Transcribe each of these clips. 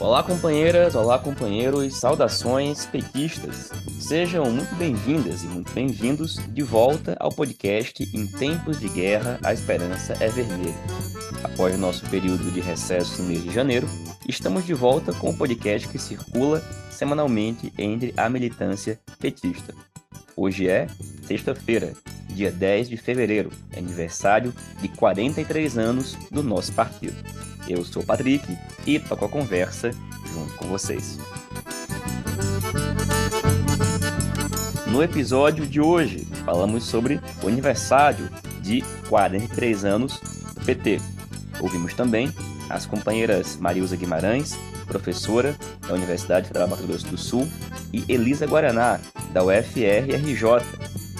Olá, companheiras, olá, companheiros, saudações petistas. Sejam muito bem-vindas e muito bem-vindos de volta ao podcast Em Tempos de Guerra, a Esperança é Vermelha. Após o nosso período de recesso no mês de janeiro, estamos de volta com o podcast que circula semanalmente entre a militância petista. Hoje é sexta-feira, dia 10 de fevereiro, aniversário de 43 anos do nosso partido. Eu sou o Patrick e toco a conversa junto com vocês. No episódio de hoje, falamos sobre o aniversário de 43 anos do PT. Ouvimos também as companheiras Marilza Guimarães, professora da Universidade Federal Mato Grosso do Sul, e Elisa Guaraná, da UFRRJ,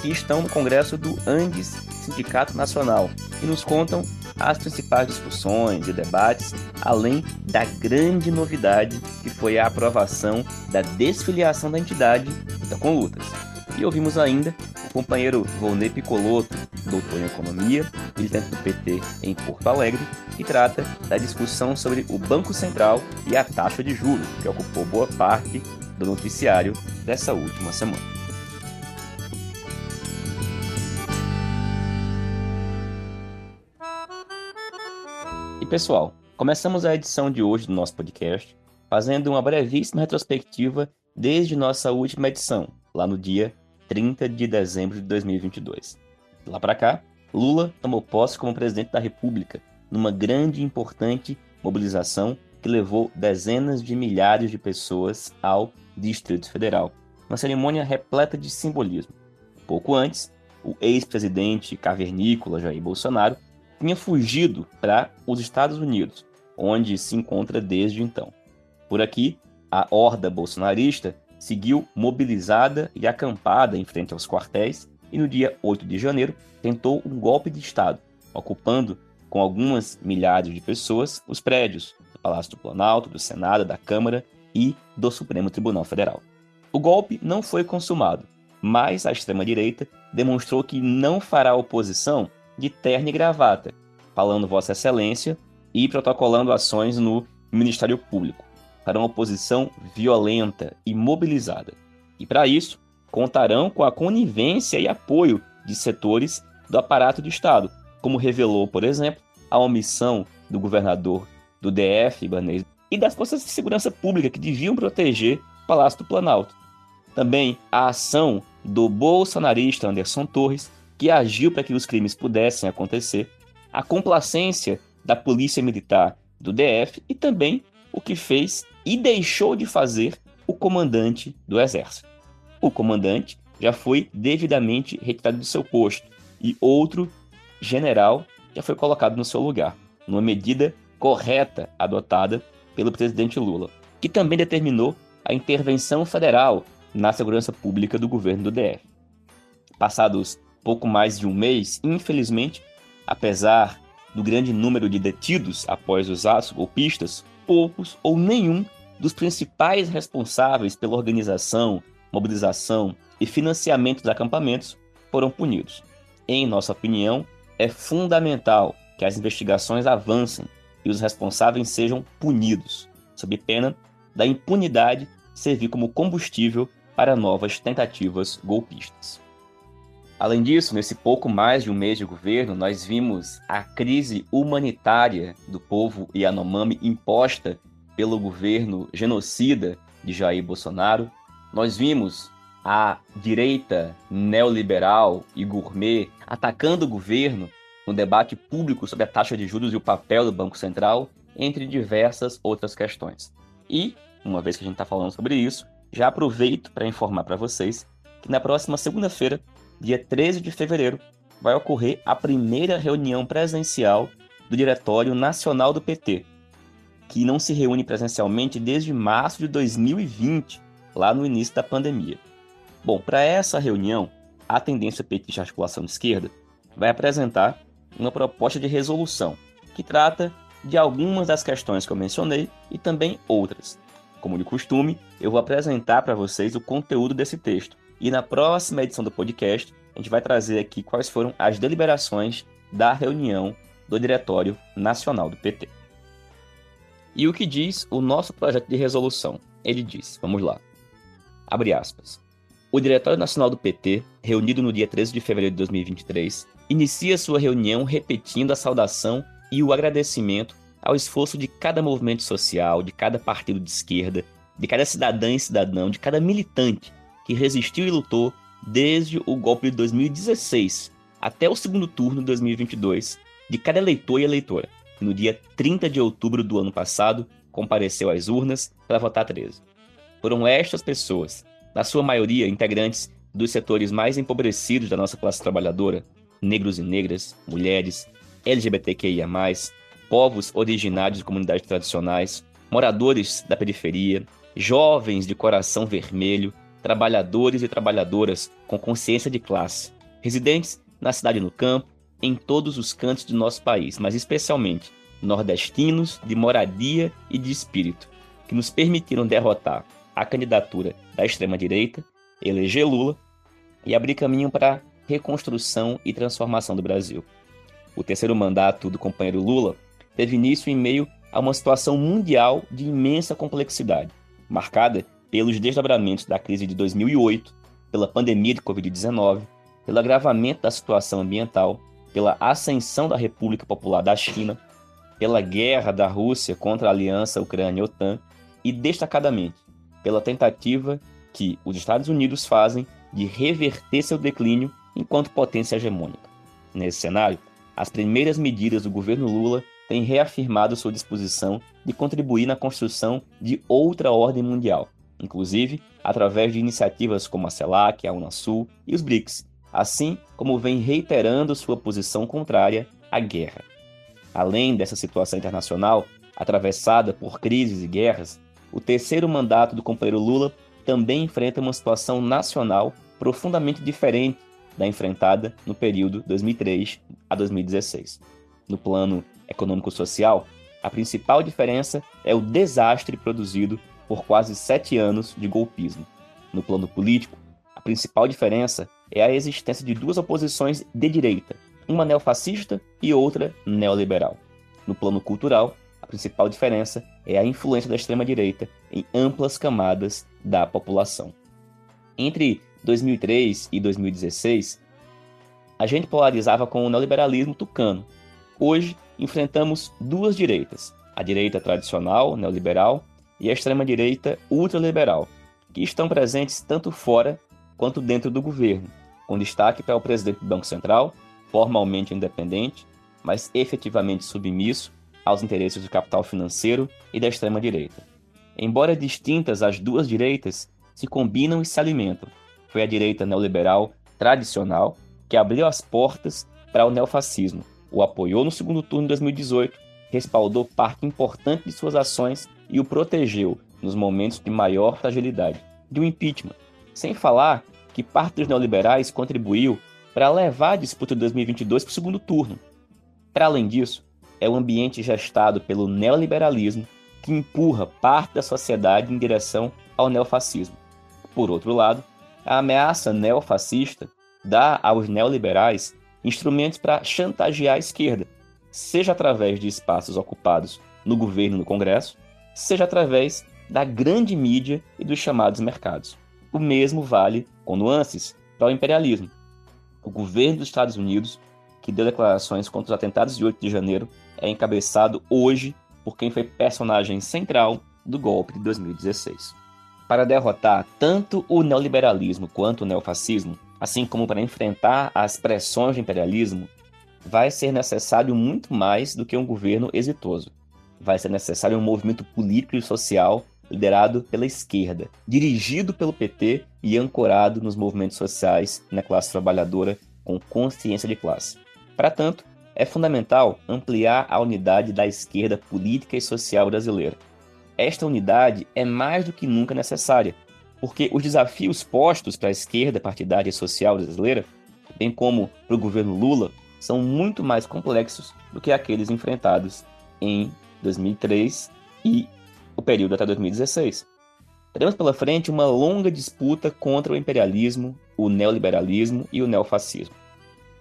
que estão no congresso do Andes Sindicato Nacional e nos contam as principais discussões e debates, além da grande novidade que foi a aprovação da desfiliação da entidade da Conlutas. E ouvimos ainda o companheiro Volney Picoloto, doutor em Economia, militante do PT em Porto Alegre, que trata da discussão sobre o Banco Central e a taxa de juros, que ocupou boa parte do noticiário dessa última semana. Pessoal, começamos a edição de hoje do nosso podcast fazendo uma brevíssima retrospectiva desde nossa última edição, lá no dia 30 de dezembro de 2022. De lá para cá, Lula tomou posse como presidente da República, numa grande e importante mobilização que levou dezenas de milhares de pessoas ao Distrito Federal, uma cerimônia repleta de simbolismo. Pouco antes, o ex-presidente cavernícola Jair Bolsonaro tinha fugido para os Estados Unidos, onde se encontra desde então. Por aqui, a horda bolsonarista seguiu mobilizada e acampada em frente aos quartéis e no dia 8 de janeiro tentou um golpe de Estado, ocupando com algumas milhares de pessoas os prédios do Palácio do Planalto, do Senado, da Câmara e do Supremo Tribunal Federal. O golpe não foi consumado, mas a extrema-direita demonstrou que não fará oposição de terno e gravata, falando Vossa Excelência e protocolando ações no Ministério Público para uma oposição violenta e mobilizada. E para isso, contarão com a conivência e apoio de setores do aparato do Estado, como revelou, por exemplo, a omissão do governador do DF, Ibanez, e das forças de segurança pública que deviam proteger o Palácio do Planalto. Também a ação do bolsonarista Anderson Torres que agiu para que os crimes pudessem acontecer, a complacência da Polícia Militar do DF e também o que fez e deixou de fazer o comandante do Exército. O comandante já foi devidamente retirado do seu posto e outro general já foi colocado no seu lugar, numa medida correta adotada pelo presidente Lula, que também determinou a intervenção federal na segurança pública do governo do DF. Passados pouco mais de um mês, infelizmente, apesar do grande número de detidos após os atos golpistas, poucos ou nenhum dos principais responsáveis pela organização, mobilização e financiamento dos acampamentos foram punidos. Em nossa opinião, é fundamental que as investigações avancem e os responsáveis sejam punidos, sob pena da impunidade servir como combustível para novas tentativas golpistas. Além disso, nesse pouco mais de um mês de governo, nós vimos a crise humanitária do povo Yanomami imposta pelo governo genocida de Jair Bolsonaro. Nós vimos a direita neoliberal e gourmet atacando o governo no debate público sobre a taxa de juros e o papel do Banco Central, entre diversas outras questões. E, uma vez que a gente está falando sobre isso, já aproveito para informar para vocês que na próxima segunda-feira dia 13 de fevereiro, vai ocorrer a primeira reunião presencial do Diretório Nacional do PT, que não se reúne presencialmente desde março de 2020, lá no início da pandemia. Bom, para essa reunião, a tendência petista articulação de esquerda vai apresentar uma proposta de resolução que trata de algumas das questões que eu mencionei e também outras. Como de costume, eu vou apresentar para vocês o conteúdo desse texto e na próxima edição do podcast, a gente vai trazer aqui quais foram as deliberações da reunião do Diretório Nacional do PT. E o que diz o nosso projeto de resolução? Ele diz, vamos lá. Abre aspas. O Diretório Nacional do PT, reunido no dia 13 de fevereiro de 2023, inicia sua reunião repetindo a saudação e o agradecimento ao esforço de cada movimento social, de cada partido de esquerda, de cada cidadã e cidadão, de cada militante que resistiu e lutou desde o golpe de 2016 até o segundo turno de 2022, de cada eleitor e eleitora, que no dia 30 de outubro do ano passado compareceu às urnas para votar 13. Foram estas pessoas na sua maioria integrantes dos setores mais empobrecidos da nossa classe trabalhadora, negros e negras, mulheres, LGBTQIA+, povos originários de comunidades tradicionais, moradores da periferia, jovens de coração vermelho, trabalhadores e trabalhadoras com consciência de classe, residentes na cidade e no campo, em todos os cantos do nosso país, mas especialmente nordestinos de moradia e de espírito, que nos permitiram derrotar a candidatura da extrema-direita, eleger Lula e abrir caminho para a reconstrução e transformação do Brasil. O terceiro mandato do companheiro Lula teve início em meio a uma situação mundial de imensa complexidade, marcada pelos desdobramentos da crise de 2008, pela pandemia de Covid-19, pelo agravamento da situação ambiental, pela ascensão da República Popular da China, pela guerra da Rússia contra a aliança Ucrânia-OTAN e, destacadamente, pela tentativa que os Estados Unidos fazem de reverter seu declínio enquanto potência hegemônica. Nesse cenário, as primeiras medidas do governo Lula têm reafirmado sua disposição de contribuir na construção de outra ordem mundial, inclusive através de iniciativas como a CELAC, a Unasul e os BRICS, assim como vem reiterando sua posição contrária à guerra. Além dessa situação internacional, atravessada por crises e guerras, o terceiro mandato do companheiro Lula também enfrenta uma situação nacional profundamente diferente da enfrentada no período 2003 a 2016. No plano econômico-social, a principal diferença é o desastre produzido por quase sete anos de golpismo. No plano político, a principal diferença é a existência de duas oposições de direita, uma neofascista e outra neoliberal. No plano cultural, a principal diferença é a influência da extrema-direita em amplas camadas da população. Entre 2003 e 2016, a gente polarizava com o neoliberalismo tucano. Hoje, enfrentamos duas direitas, a direita tradicional, neoliberal, e a extrema-direita ultraliberal, que estão presentes tanto fora quanto dentro do governo, com destaque para o presidente do Banco Central, formalmente independente, mas efetivamente submisso aos interesses do capital financeiro e da extrema-direita. Embora distintas, as duas direitas se combinam e se alimentam. Foi a direita neoliberal tradicional que abriu as portas para o neofascismo, o apoiou no segundo turno de 2018, respaldou parte importante de suas ações e o protegeu nos momentos de maior fragilidade, de um impeachment. Sem falar que parte dos neoliberais contribuiu para levar a disputa de 2022 para o segundo turno. Para além disso, é o ambiente gestado pelo neoliberalismo que empurra parte da sociedade em direção ao neofascismo. Por outro lado, a ameaça neofascista dá aos neoliberais instrumentos para chantagear a esquerda, seja através de espaços ocupados no governo e no Congresso, seja através da grande mídia e dos chamados mercados. O mesmo vale, com nuances, para o imperialismo. O governo dos Estados Unidos, que deu declarações contra os atentados de 8 de janeiro, é encabeçado hoje por quem foi personagem central do golpe de 2016. Para derrotar tanto o neoliberalismo quanto o neofascismo, assim como para enfrentar as pressões do imperialismo, vai ser necessário muito mais do que um governo exitoso. Vai ser necessário um movimento político e social liderado pela esquerda, dirigido pelo PT e ancorado nos movimentos sociais na classe trabalhadora com consciência de classe. Para tanto, é fundamental ampliar a unidade da esquerda política e social brasileira. Esta unidade é mais do que nunca necessária, porque os desafios postos para a esquerda partidária e social brasileira, bem como para o governo Lula, são muito mais complexos do que aqueles enfrentados em 2003 e o período até 2016. Teremos pela frente uma longa disputa contra o imperialismo, o neoliberalismo e o neofascismo.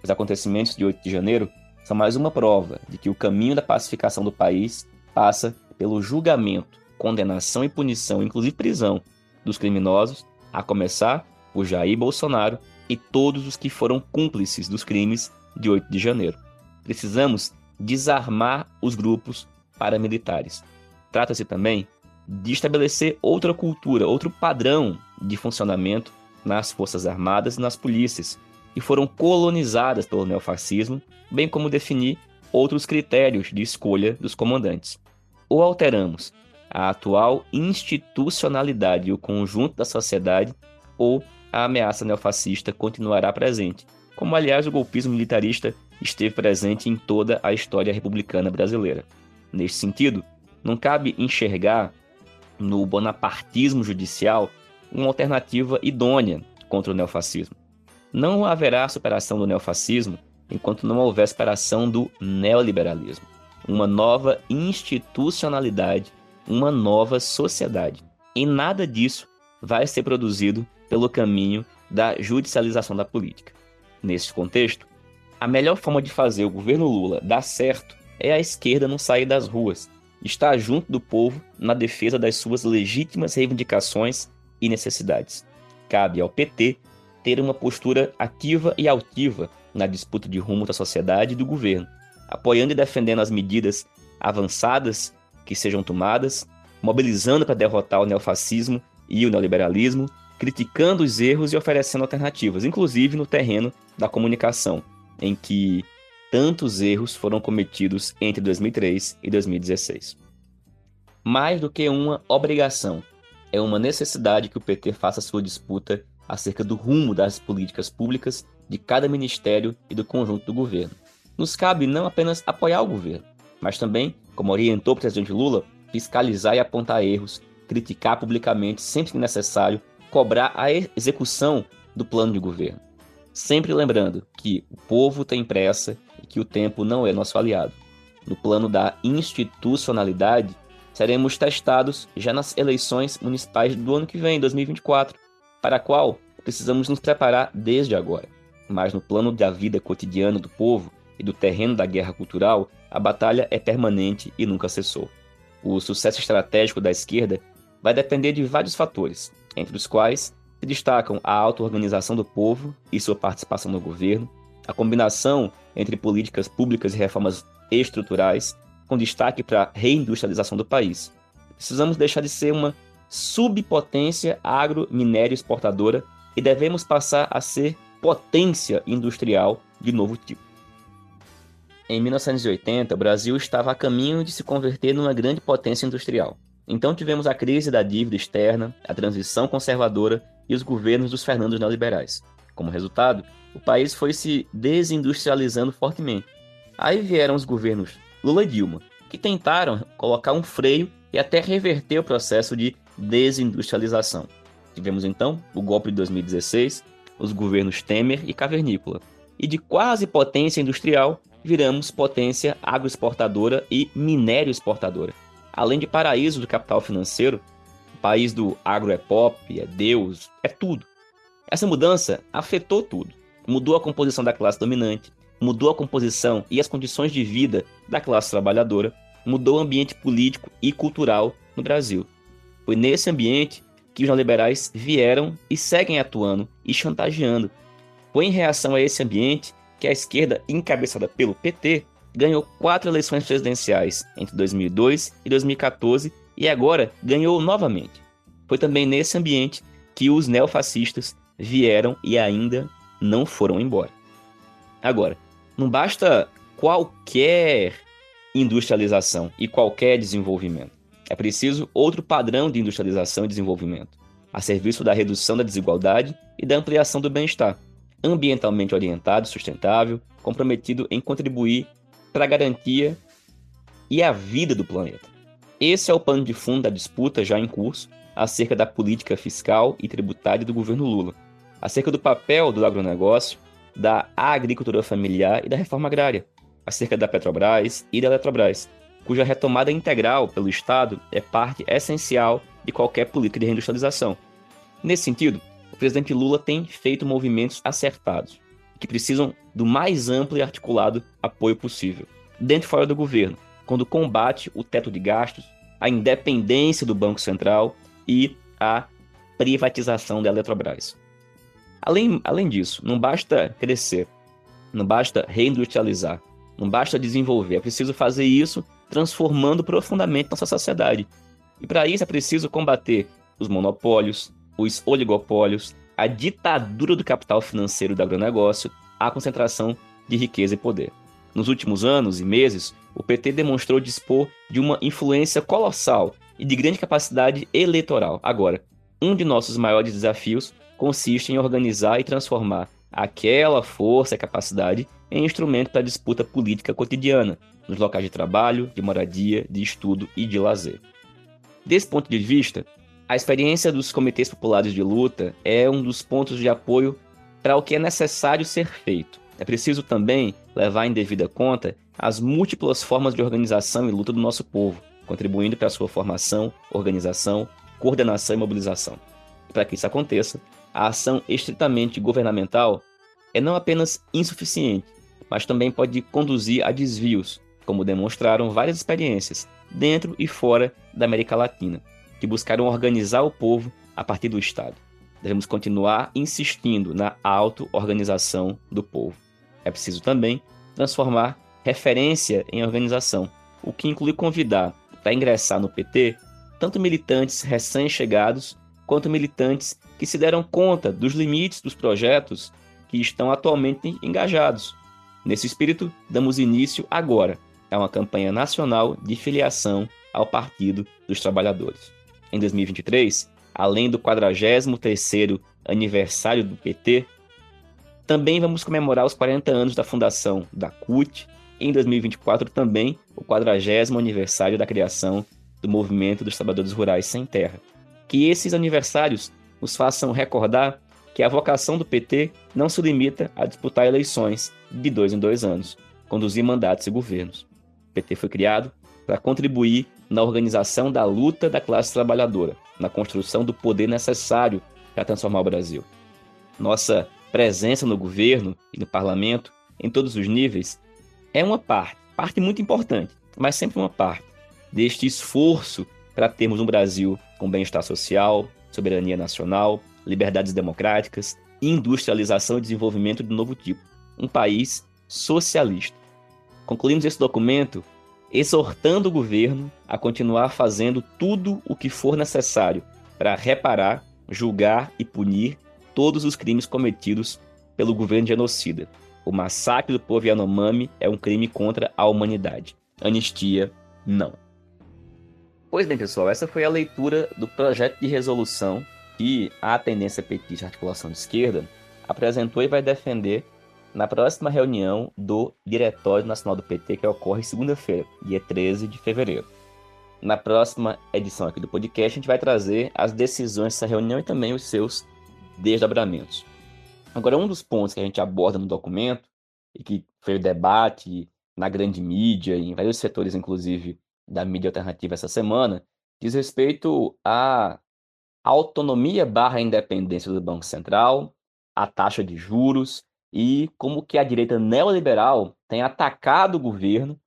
Os acontecimentos de 8 de janeiro são mais uma prova de que o caminho da pacificação do país passa pelo julgamento, condenação e punição, inclusive prisão, dos criminosos, a começar por Jair Bolsonaro e todos os que foram cúmplices dos crimes de 8 de janeiro. Precisamos desarmar os grupos paramilitares. Trata-se também de estabelecer outra cultura, outro padrão de funcionamento nas Forças Armadas e nas polícias, que foram colonizadas pelo neofascismo, bem como definir outros critérios de escolha dos comandantes. Ou alteramos a atual institucionalidade e o conjunto da sociedade, ou a ameaça neofascista continuará presente, como aliás o golpismo militarista esteve presente em toda a história republicana brasileira. Neste sentido, não cabe enxergar no bonapartismo judicial uma alternativa idônea contra o neofascismo. Não haverá superação do neofascismo enquanto não houver superação do neoliberalismo, uma nova institucionalidade, uma nova sociedade. E nada disso vai ser produzido pelo caminho da judicialização da política. Nesse contexto, a melhor forma de fazer o governo Lula dar certo é a esquerda não sair das ruas, estar junto do povo na defesa das suas legítimas reivindicações e necessidades. Cabe ao PT ter uma postura ativa e altiva na disputa de rumo da sociedade e do governo, apoiando e defendendo as medidas avançadas que sejam tomadas, mobilizando para derrotar o neofascismo e o neoliberalismo, criticando os erros e oferecendo alternativas, inclusive no terreno da comunicação, em que tantos erros foram cometidos entre 2003 e 2016. Mais do que uma obrigação, é uma necessidade que o PT faça sua disputa acerca do rumo das políticas públicas de cada ministério e do conjunto do governo. Nos cabe não apenas apoiar o governo, mas também, como orientou o presidente Lula, fiscalizar e apontar erros, criticar publicamente sempre que necessário, cobrar a execução do plano de governo. Sempre lembrando que o povo tem pressa que o tempo não é nosso aliado. No plano da institucionalidade, seremos testados já nas eleições municipais do ano que vem, 2024, para a qual precisamos nos preparar desde agora. Mas no plano da vida cotidiana do povo e do terreno da guerra cultural, a batalha é permanente e nunca cessou. O sucesso estratégico da esquerda vai depender de vários fatores, entre os quais se destacam a auto-organização do povo e sua participação no governo, a combinação entre políticas públicas e reformas estruturais, com destaque para a reindustrialização do país. Precisamos deixar de ser uma subpotência agro-minério exportadora e devemos passar a ser potência industrial de novo tipo. Em 1980, o Brasil estava a caminho de se converter numa grande potência industrial. Então tivemos a crise da dívida externa, a transição conservadora e os governos dos Fernandos neoliberais. Como resultado, o país foi se desindustrializando fortemente. Aí vieram os governos Lula e Dilma, que tentaram colocar um freio e até reverter o processo de desindustrialização. Tivemos então o golpe de 2016, os governos Temer e Cavernícola. E de quase potência industrial, viramos potência agroexportadora e minério exportadora. Além de paraíso do capital financeiro, o país do agro é pop, é Deus, é tudo. Essa mudança afetou tudo. Mudou a composição da classe dominante, mudou a composição e as condições de vida da classe trabalhadora, mudou o ambiente político e cultural no Brasil. Foi nesse ambiente que os neoliberais vieram e seguem atuando e chantageando. Foi em reação a esse ambiente que a esquerda, encabeçada pelo PT, ganhou quatro eleições presidenciais entre 2002 e 2014 e agora ganhou novamente. Foi também nesse ambiente que os neofascistas vieram e ainda não foram embora. Agora, não basta qualquer industrialização e qualquer desenvolvimento. É preciso outro padrão de industrialização e desenvolvimento, a serviço da redução da desigualdade e da ampliação do bem-estar, ambientalmente orientado, sustentável, comprometido em contribuir para a garantia e a vida do planeta. Esse é o pano de fundo da disputa já em curso acerca da política fiscal e tributária do governo Lula, acerca do papel do agronegócio da agricultura familiar e da reforma agrária, acerca da Petrobras e da Eletrobras, cuja retomada integral pelo Estado é parte essencial de qualquer política de reindustrialização. Nesse sentido, o presidente Lula tem feito movimentos acertados, que precisam do mais amplo e articulado apoio possível, dentro e fora do governo, quando combate o teto de gastos, a independência do Banco Central e a privatização da Eletrobras. Além, além disso, não basta crescer, não basta reindustrializar, não basta desenvolver, é preciso fazer isso transformando profundamente nossa sociedade. E para isso é preciso combater os monopólios, os oligopólios, a ditadura do capital financeiro e do agronegócio, a concentração de riqueza e poder. Nos últimos anos e meses, o PT demonstrou dispor de uma influência colossal e de grande capacidade eleitoral. Agora, um de nossos maiores desafios consiste em organizar e transformar aquela força e capacidade em instrumento para a disputa política cotidiana, nos locais de trabalho, de moradia, de estudo e de lazer. Desse ponto de vista, a experiência dos comitês populares de luta é um dos pontos de apoio para o que é necessário ser feito. É preciso também levar em devida conta as múltiplas formas de organização e luta do nosso povo, contribuindo para a sua formação, organização, coordenação e mobilização. Para que isso aconteça, a ação estritamente governamental é não apenas insuficiente, mas também pode conduzir a desvios, como demonstraram várias experiências, dentro e fora da América Latina, que buscaram organizar o povo a partir do Estado. Devemos continuar insistindo na auto-organização do povo. É preciso também transformar referência em organização, o que inclui convidar para ingressar no PT tanto militantes recém-chegados quanto militantes que se deram conta dos limites dos projetos que estão atualmente engajados. Nesse espírito, damos início agora a uma campanha nacional de filiação ao Partido dos Trabalhadores. Em 2023, além do 43º aniversário do PT, também vamos comemorar os 40 anos da fundação da CUT, em 2024 também o 40 aniversário da criação do Movimento dos Trabalhadores Rurais Sem Terra. Que esses aniversários nos façam recordar que a vocação do PT não se limita a disputar eleições de dois em dois anos, conduzir mandatos e governos. O PT foi criado para contribuir na organização da luta da classe trabalhadora, na construção do poder necessário para transformar o Brasil. Nossa presença no governo e no parlamento, em todos os níveis, é uma parte, parte muito importante, mas sempre uma parte, deste esforço para termos um Brasil com bem-estar social, soberania nacional, liberdades democráticas, industrialização e desenvolvimento de novo tipo. Um país socialista. Concluímos esse documento exortando o governo a continuar fazendo tudo o que for necessário para reparar, julgar e punir todos os crimes cometidos pelo governo genocida. O massacre do povo Yanomami é um crime contra a humanidade. Anistia, não. Pois bem, pessoal, essa foi a leitura do projeto de resolução que a tendência petista articulação de esquerda apresentou e vai defender na próxima reunião do Diretório Nacional do PT, que ocorre segunda-feira, dia 13 de fevereiro. Na próxima edição aqui do podcast, a gente vai trazer as decisões dessa reunião e também os seus desdobramentos. Agora, um dos pontos que a gente aborda no documento, e que foi debate na grande mídia, em vários setores, inclusive, da mídia alternativa essa semana diz respeito à autonomia barra independência do Banco Central, a taxa de juros e como que a direita neoliberal tem atacado o governo,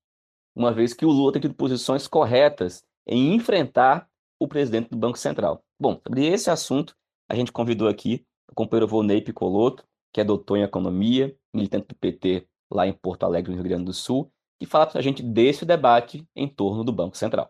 uma vez que o Lula tem tido posições corretas em enfrentar o presidente do Banco Central. Bom, sobre esse assunto, a gente convidou aqui o companheiro Volney Picoloto, que é doutor em economia, militante do PT lá em Porto Alegre, no Rio Grande do Sul, e falar para a gente desse debate em torno do Banco Central.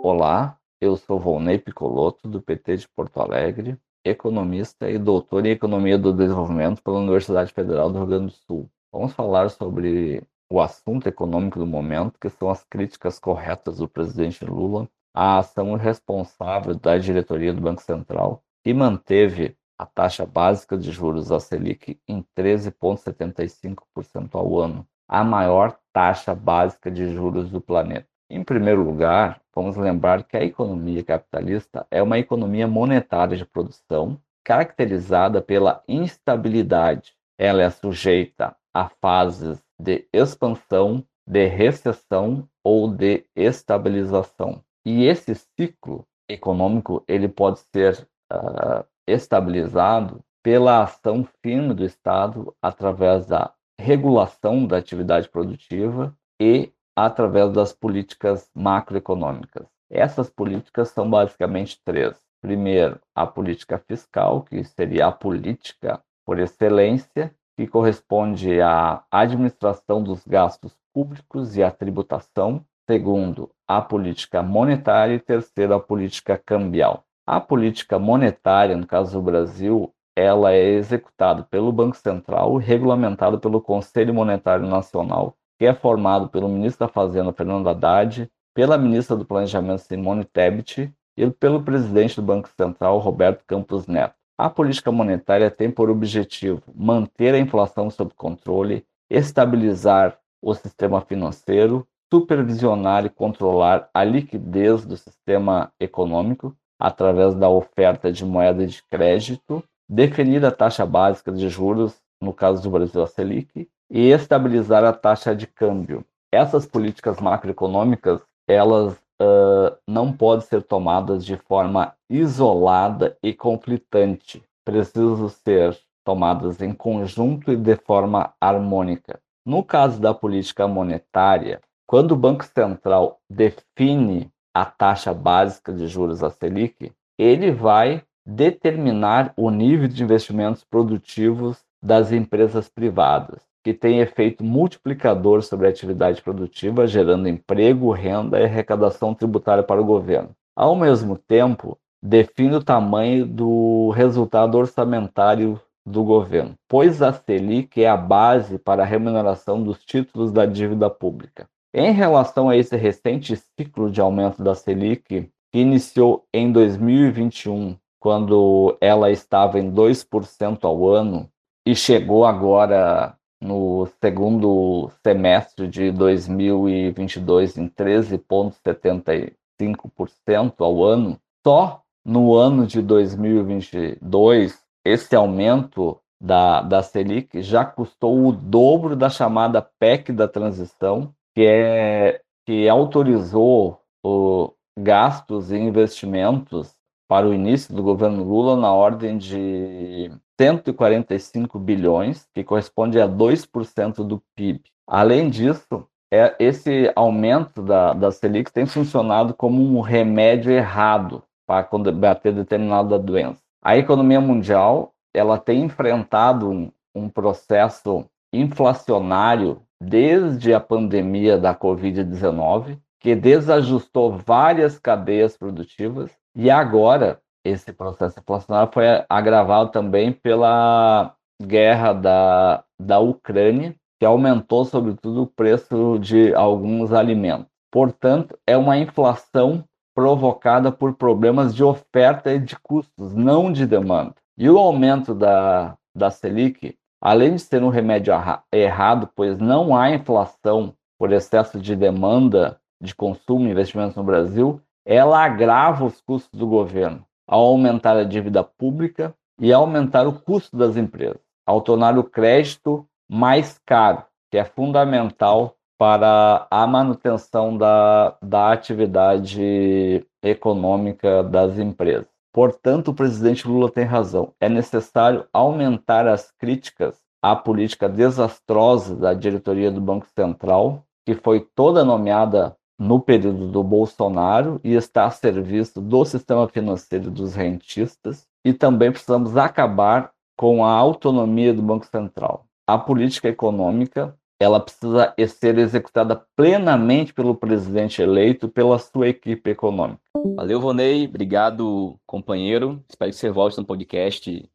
Olá, eu sou Volney Picoloto, do PT de Porto Alegre, economista e doutor em Economia do Desenvolvimento pela Universidade Federal do Rio Grande do Sul. Vamos falar sobre o assunto econômico do momento, que são as críticas corretas do presidente Lula à ação irresponsável da diretoria do Banco Central, que manteve a taxa básica de juros, a Selic, em 13,75% ao ano, a maior taxa básica de juros do planeta. Em primeiro lugar, vamos lembrar que a economia capitalista é uma economia monetária de produção caracterizada pela instabilidade. Ela é sujeita a fases de expansão, de recessão ou de estabilização. E esse ciclo econômico ele pode ser uh, estabilizado pela ação fina do Estado através da regulação da atividade produtiva e através das políticas macroeconômicas. Essas políticas são basicamente três. Primeiro, a política fiscal, que seria a política por excelência, que corresponde à administração dos gastos públicos e à tributação. Segundo, a política monetária e terceiro, a política cambial. A política monetária, no caso do Brasil, ela é executada pelo Banco Central e regulamentada pelo Conselho Monetário Nacional, que é formado pelo ministro da Fazenda, Fernando Haddad, pela ministra do Planejamento, Simone Tebet, e pelo presidente do Banco Central, Roberto Campos Neto. A política monetária tem por objetivo manter a inflação sob controle, estabilizar o sistema financeiro, supervisionar e controlar a liquidez do sistema econômico através da oferta de moeda de crédito, definir a taxa básica de juros, no caso do Brasil a Selic, e estabilizar a taxa de câmbio. Essas políticas macroeconômicas, elas uh, não podem ser tomadas de forma isolada e conflitante. Precisam ser tomadas em conjunto e de forma harmônica. No caso da política monetária, quando o Banco Central define a taxa básica de juros a Selic, ele vai determinar o nível de investimentos produtivos das empresas privadas, que tem efeito multiplicador sobre a atividade produtiva, gerando emprego, renda e arrecadação tributária para o governo. Ao mesmo tempo, define o tamanho do resultado orçamentário do governo, pois a Selic é a base para a remuneração dos títulos da dívida pública. Em relação a esse recente ciclo de aumento da Selic, que iniciou em 2021, quando ela estava em 2% ao ano, e chegou agora no segundo semestre de 2022 em 13,75% ao ano, só no ano de 2022, esse aumento da, da Selic já custou o dobro da chamada PEC da transição, que, é, que autorizou o, gastos e investimentos para o início do governo Lula na ordem de 145 bilhões, que corresponde a 2% do PIB. Além disso, é, esse aumento da, da Selic tem funcionado como um remédio errado para combater determinada doença. A economia mundial ela tem enfrentado um, um processo inflacionário desde a pandemia da Covid-19, que desajustou várias cadeias produtivas, e agora esse processo inflacionário foi agravado também pela guerra da, da Ucrânia, que aumentou, sobretudo, o preço de alguns alimentos. Portanto, é uma inflação provocada por problemas de oferta e de custos, não de demanda. E o aumento da, da Selic além de ser um remédio errado, pois não há inflação por excesso de demanda de consumo e investimentos no Brasil, ela agrava os custos do governo ao aumentar a dívida pública e aumentar o custo das empresas, ao tornar o crédito mais caro, que é fundamental para a manutenção da, da atividade econômica das empresas. Portanto, o presidente Lula tem razão. É necessário aumentar as críticas à política desastrosa da diretoria do Banco Central, que foi toda nomeada no período do Bolsonaro e está a serviço do sistema financeiro dos rentistas. E também precisamos acabar com a autonomia do Banco Central. A política econômica ela precisa ser executada plenamente pelo presidente eleito, pela sua equipe econômica. Valeu, Vonei. Obrigado, companheiro. Espero que você volte no podcast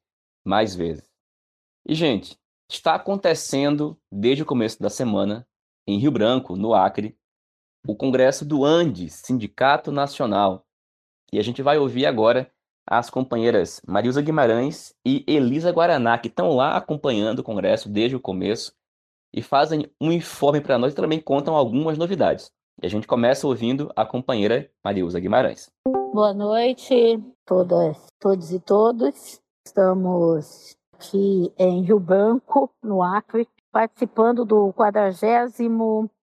mais vezes. E, gente, está acontecendo desde o começo da semana, em Rio Branco, no Acre, o congresso do Andes, Sindicato Nacional. E a gente vai ouvir agora as companheiras Marilza Guimarães e Elisa Guaraná, que estão lá acompanhando o congresso desde o começo e fazem um informe para nós e também contam algumas novidades. E a gente começa ouvindo a companheira Marilza Guimarães. Boa noite, todas, todos e todos. Estamos aqui em Rio Branco, no Acre, participando do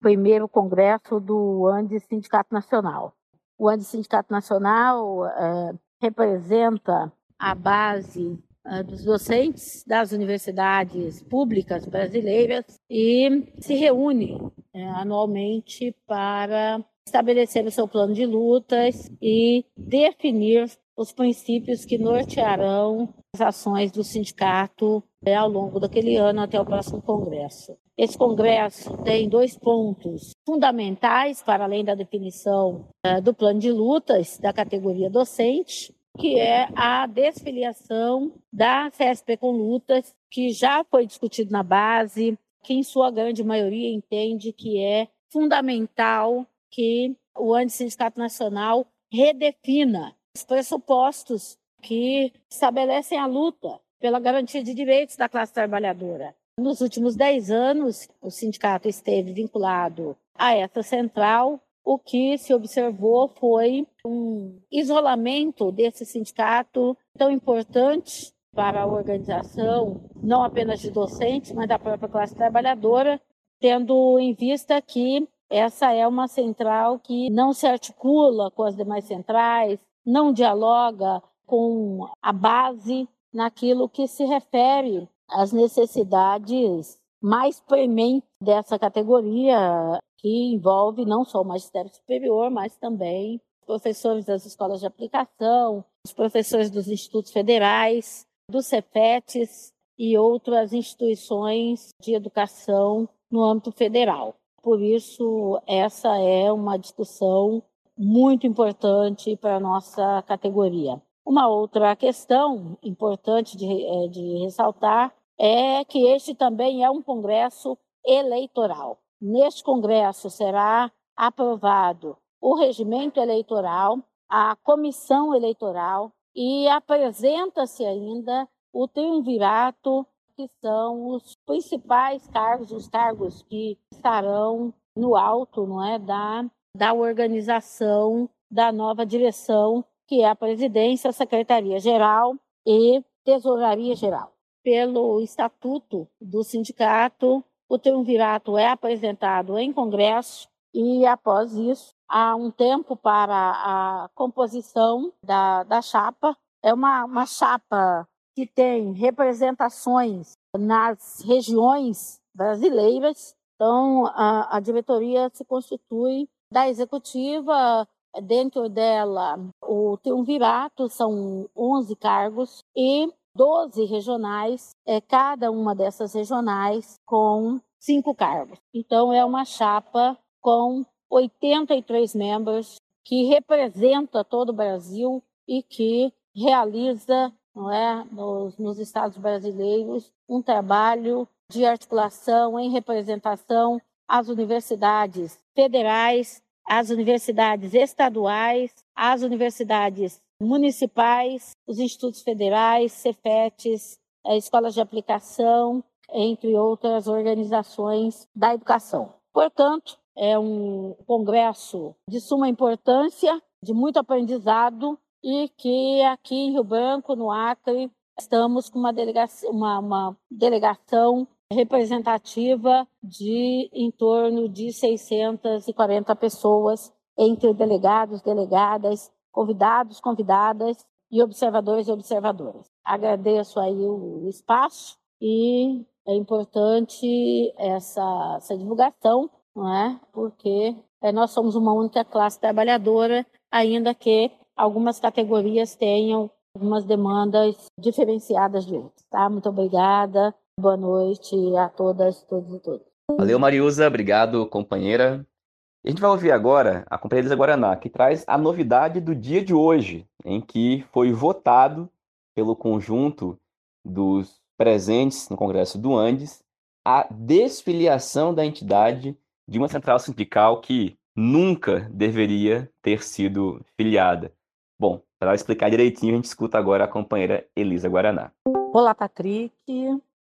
41º Congresso do Andes Sindicato Nacional. O Andes Sindicato Nacional é, representa a base ah, dos docentes das universidades públicas brasileiras e se reúne é, anualmente para estabelecer o seu plano de lutas e definir os princípios que nortearão as ações do sindicato é, ao longo daquele ano até o próximo congresso. Esse congresso tem dois pontos fundamentais para além da definição é, do plano de lutas da categoria docente, que é a desfiliação da CSP com lutas, que já foi discutido na base, que em sua grande maioria entende que é fundamental que o Antissindicato Nacional redefina os pressupostos que estabelecem a luta pela garantia de direitos da classe trabalhadora. Nos últimos dez anos, o sindicato esteve vinculado a essa central. O que se observou foi um isolamento desse sindicato tão importante para a organização, não apenas de docentes, mas da própria classe trabalhadora, tendo em vista que essa é uma central que não se articula com as demais centrais, não dialoga com a base naquilo que se refere às necessidades mais prementes dessa categoria, que envolve não só o magistério superior, mas também professores das escolas de aplicação, os professores dos institutos federais, dos CEPETs e outras instituições de educação no âmbito federal. Por isso, essa é uma discussão muito importante para a nossa categoria. Uma outra questão importante de, eh, de ressaltar é que este também é um congresso eleitoral. Neste congresso será aprovado o regimento eleitoral, a comissão eleitoral e apresenta-se ainda o triunvirato, que são os principais cargos, os cargos que estarão no alto não é, da da organização da nova direção, que é a presidência, a secretaria-geral e tesouraria-geral. Pelo estatuto do sindicato, o triunvirato é apresentado em congresso e, após isso, há um tempo para a composição da, da chapa. É uma, uma chapa que tem representações nas regiões brasileiras. Então, a, a diretoria se constitui da executiva, dentro dela, o triunvirato, são 11 cargos, e 12 regionais, é, cada uma dessas regionais com cinco cargos. Então, é uma chapa com 83 membros que representa todo o Brasil e que realiza não é, nos, nos estados brasileiros um trabalho de articulação em representação às universidades federais, às universidades estaduais, às universidades municipais, os institutos federais, CEFETs, escolas de aplicação, entre outras organizações da educação. Portanto, é um congresso de suma importância, de muito aprendizado e que aqui em Rio Branco, no Acre, estamos com uma delegação, uma, uma delegação representativa de em torno de 640 pessoas, entre delegados, delegadas, convidados, convidadas e observadores e observadoras. Agradeço aí o espaço e é importante essa, essa divulgação, não é? Porque é, nós somos uma única classe trabalhadora, ainda que algumas categorias tenham algumas demandas diferenciadas de outras. Tá? Muito obrigada. Boa noite a todas, todos e todas. Valeu, Mariusa. Obrigado, companheira. A gente vai ouvir agora a companheira Elisa Guaraná, que traz a novidade do dia de hoje, em que foi votado pelo conjunto dos presentes no Congresso do Andes a desfiliação da entidade de uma central sindical que nunca deveria ter sido filiada. Bom, para explicar direitinho, a gente escuta agora a companheira Elisa Guaraná. Olá, Patrick.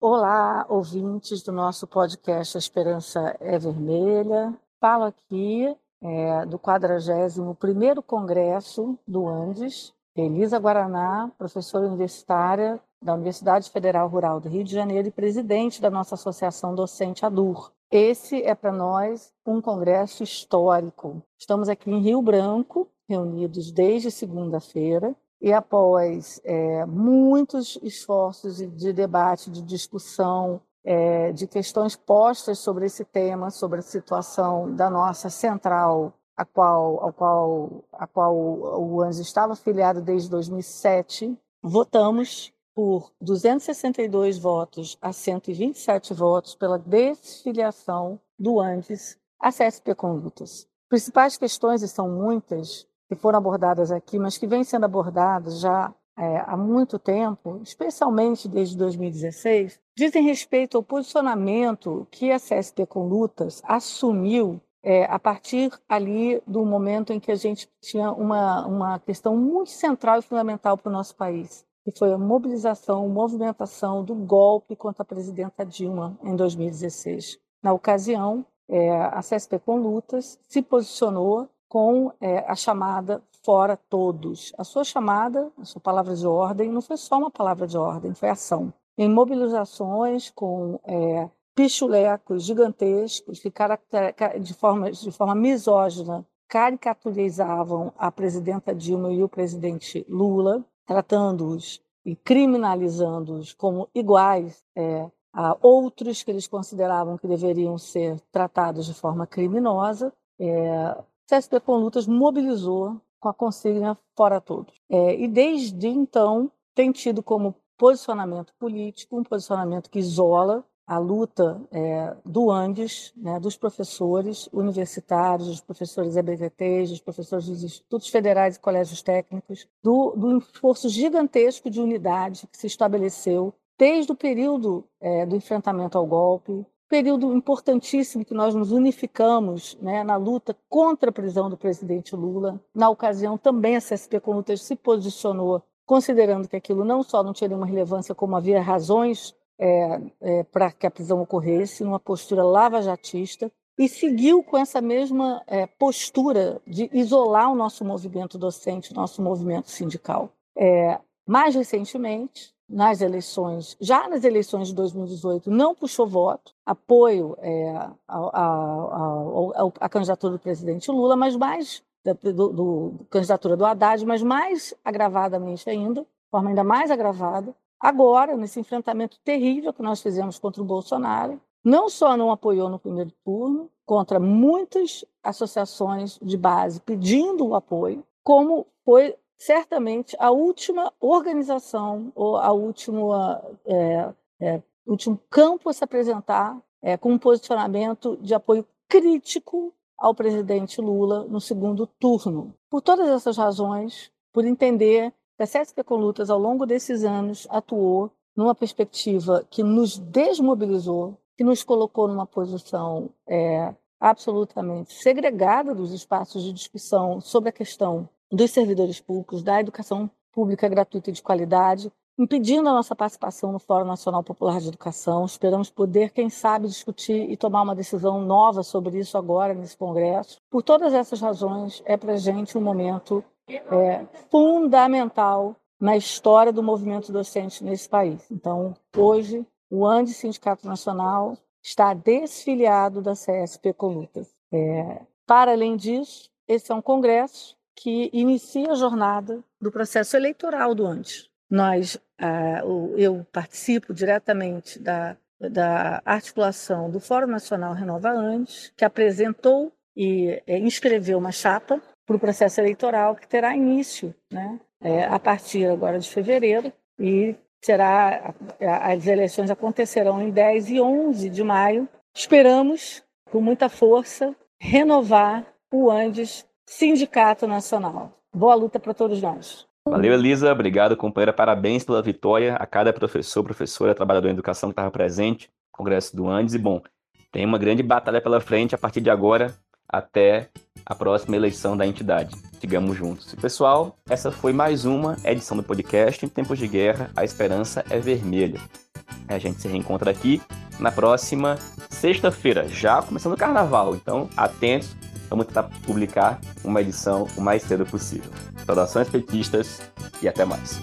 Olá, ouvintes do nosso podcast A Esperança é Vermelha. Falo aqui é, do 41º Congresso do Andes. Elisa Guaraná, professora universitária da Universidade Federal Rural do Rio de Janeiro e presidente da nossa associação docente ADUR. Esse é para nós um congresso histórico. Estamos aqui em Rio Branco, reunidos desde segunda-feira, e após é, muitos esforços de debate, de discussão, é, de questões postas sobre esse tema, sobre a situação da nossa central a qual, ao qual, a qual o ANS estava afiliado desde 2007, votamos por 262 votos a 127 votos pela desfiliação do ANDES à CSP Condutas. Principais questões, e são muitas, que foram abordadas aqui, mas que vêm sendo abordadas já é, há muito tempo, especialmente desde 2016, dizem respeito ao posicionamento que a CSP Condutas assumiu é, a partir ali do momento em que a gente tinha uma, uma questão muito central e fundamental para o nosso país, que foi a mobilização, movimentação do golpe contra a presidenta Dilma em 2016. Na ocasião, é, a CSP com Lutas se posicionou com é, a chamada Fora Todos. A sua chamada, a sua palavra de ordem, não foi só uma palavra de ordem, foi ação. Em mobilizações com é, pichulecos gigantescos que de forma, de forma misógina caricaturizavam a presidenta Dilma e o presidente Lula, tratando-os e criminalizando-os como iguais é, a outros que eles consideravam que deveriam ser tratados de forma criminosa. É, CSP com Lutas mobilizou com a consigna fora todos. É, e desde então tem tido como posicionamento político um posicionamento que isola a luta é, do Andes, né, dos professores universitários, dos professores EBVTs, dos professores dos institutos federais e colégios técnicos, do, do esforço gigantesco de unidade que se estabeleceu desde o período é, do enfrentamento ao golpe, período importantíssimo que nós nos unificamos né, na luta contra a prisão do presidente Lula. Na ocasião, também a CSP com lutas se posicionou considerando que aquilo não só não tinha nenhuma relevância, como havia razões é, é, para que a prisão ocorresse, numa postura lavajatista, e seguiu com essa mesma é, postura de isolar o nosso movimento docente, nosso movimento sindical. É, mais recentemente, nas eleições, já nas eleições de 2018, não puxou voto, apoio é, à candidatura do presidente Lula, mas mais da do, do, candidatura do Haddad, mas mais agravadamente ainda, de forma ainda mais agravada, Agora, nesse enfrentamento terrível que nós fizemos contra o Bolsonaro, não só não apoiou no primeiro turno, contra muitas associações de base pedindo o apoio, como foi certamente a última organização ou a última é, é, último campo a se apresentar é, com um posicionamento de apoio crítico ao presidente Lula no segundo turno. Por todas essas razões, por entender a CESP com Lutas, ao longo desses anos, atuou numa perspectiva que nos desmobilizou, que nos colocou numa posição é, absolutamente segregada dos espaços de discussão sobre a questão dos servidores públicos, da educação pública gratuita e de qualidade, impedindo a nossa participação no Fórum Nacional Popular de Educação. Esperamos poder, quem sabe, discutir e tomar uma decisão nova sobre isso agora nesse Congresso. Por todas essas razões, é para a gente um momento é, fundamental na história do movimento docente nesse país. Então, hoje, o ANDE Sindicato Nacional está desfiliado da CSP Colutas. É, para além disso, esse é um congresso que inicia a jornada do processo eleitoral do ANDE. Nós, eu participo diretamente da, da articulação do Fórum Nacional Renova Andes, que apresentou e é, inscreveu uma chapa para o processo eleitoral que terá início né, é, a partir agora de fevereiro e será as eleições acontecerão em 10 e 11 de maio. Esperamos, com muita força, renovar o Andes Sindicato Nacional. Boa luta para todos nós. Valeu, Elisa. Obrigado, companheira. Parabéns pela vitória a cada professor, professora, trabalhador em educação que estava presente no Congresso do Andes. E, bom, tem uma grande batalha pela frente a partir de agora até a próxima eleição da entidade. Sigamos juntos. pessoal, essa foi mais uma edição do podcast Em Tempos de Guerra, a Esperança é Vermelha. A gente se reencontra aqui na próxima sexta-feira, já começando o carnaval. Então, atentos, vamos tentar publicar uma edição o mais cedo possível. Saudações petistas e até mais.